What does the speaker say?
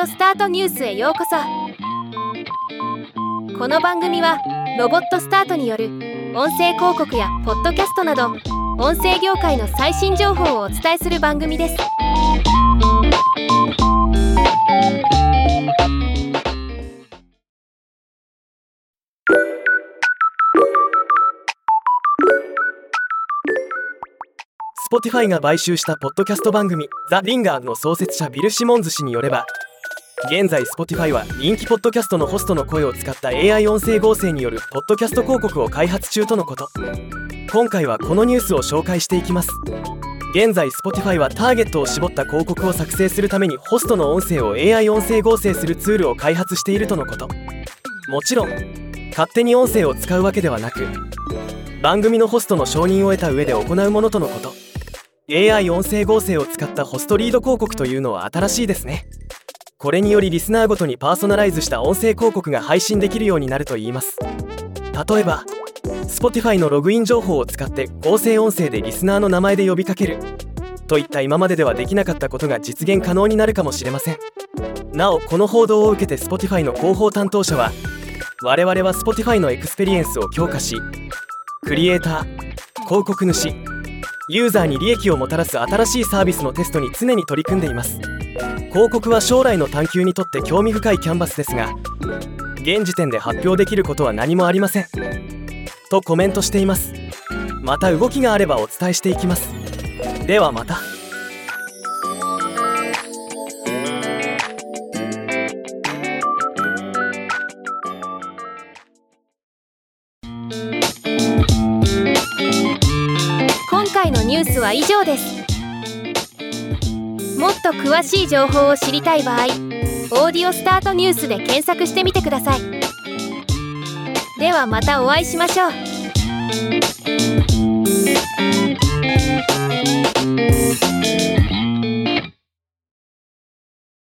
オスタートニュースへようこそ。この番組はロボットスタートによる音声広告やポッドキャストなど音声業界の最新情報をお伝えする番組です。スポティファイが買収したポッドキャスト番組「ザ・リンガー」の創設者ビル・シモンズ氏によれば現在 Spotify は人気ポッドキャストのホストの声を使った AI 音声合成によるポッドキャスト広告を開発中とのこと。今回はこのニュースを紹介していきます。現在 Spotify はターゲットを絞った広告を作成するためにホストの音声を AI 音声合成するツールを開発しているとのこと。もちろん勝手に音声を使うわけではなく番組のホストの承認を得た上で行うものとのこと。AI 音声合成を使ったホストリード広告というのは新しいですね。これによりリスナーごとにパーソナライズした音声広告が配信できるようになるといいます。例えば Spotify のログイン情報を使って合成音声でリスナーの名前で呼びかける。といった今までではできなかったことが実現可能になるかもしれません。なおこの報道を受けて Spotify の広報担当者は我々は Spotify のエクスペリエンスを強化しクリエイター広告主ユーザーに利益をもたらす新しいサービスのテストに常に取り組んでいます。広告は将来の探求にとって興味深いキャンバスですが現時点で発表できることは何もありません。とコメントしています。また動きがあればお伝えしていきます。ではまた。今回のニュースは以上です。詳しい情報を知りたい場合「オーディオスタートニュース」で検索してみてください。ではまたお会いしましょう。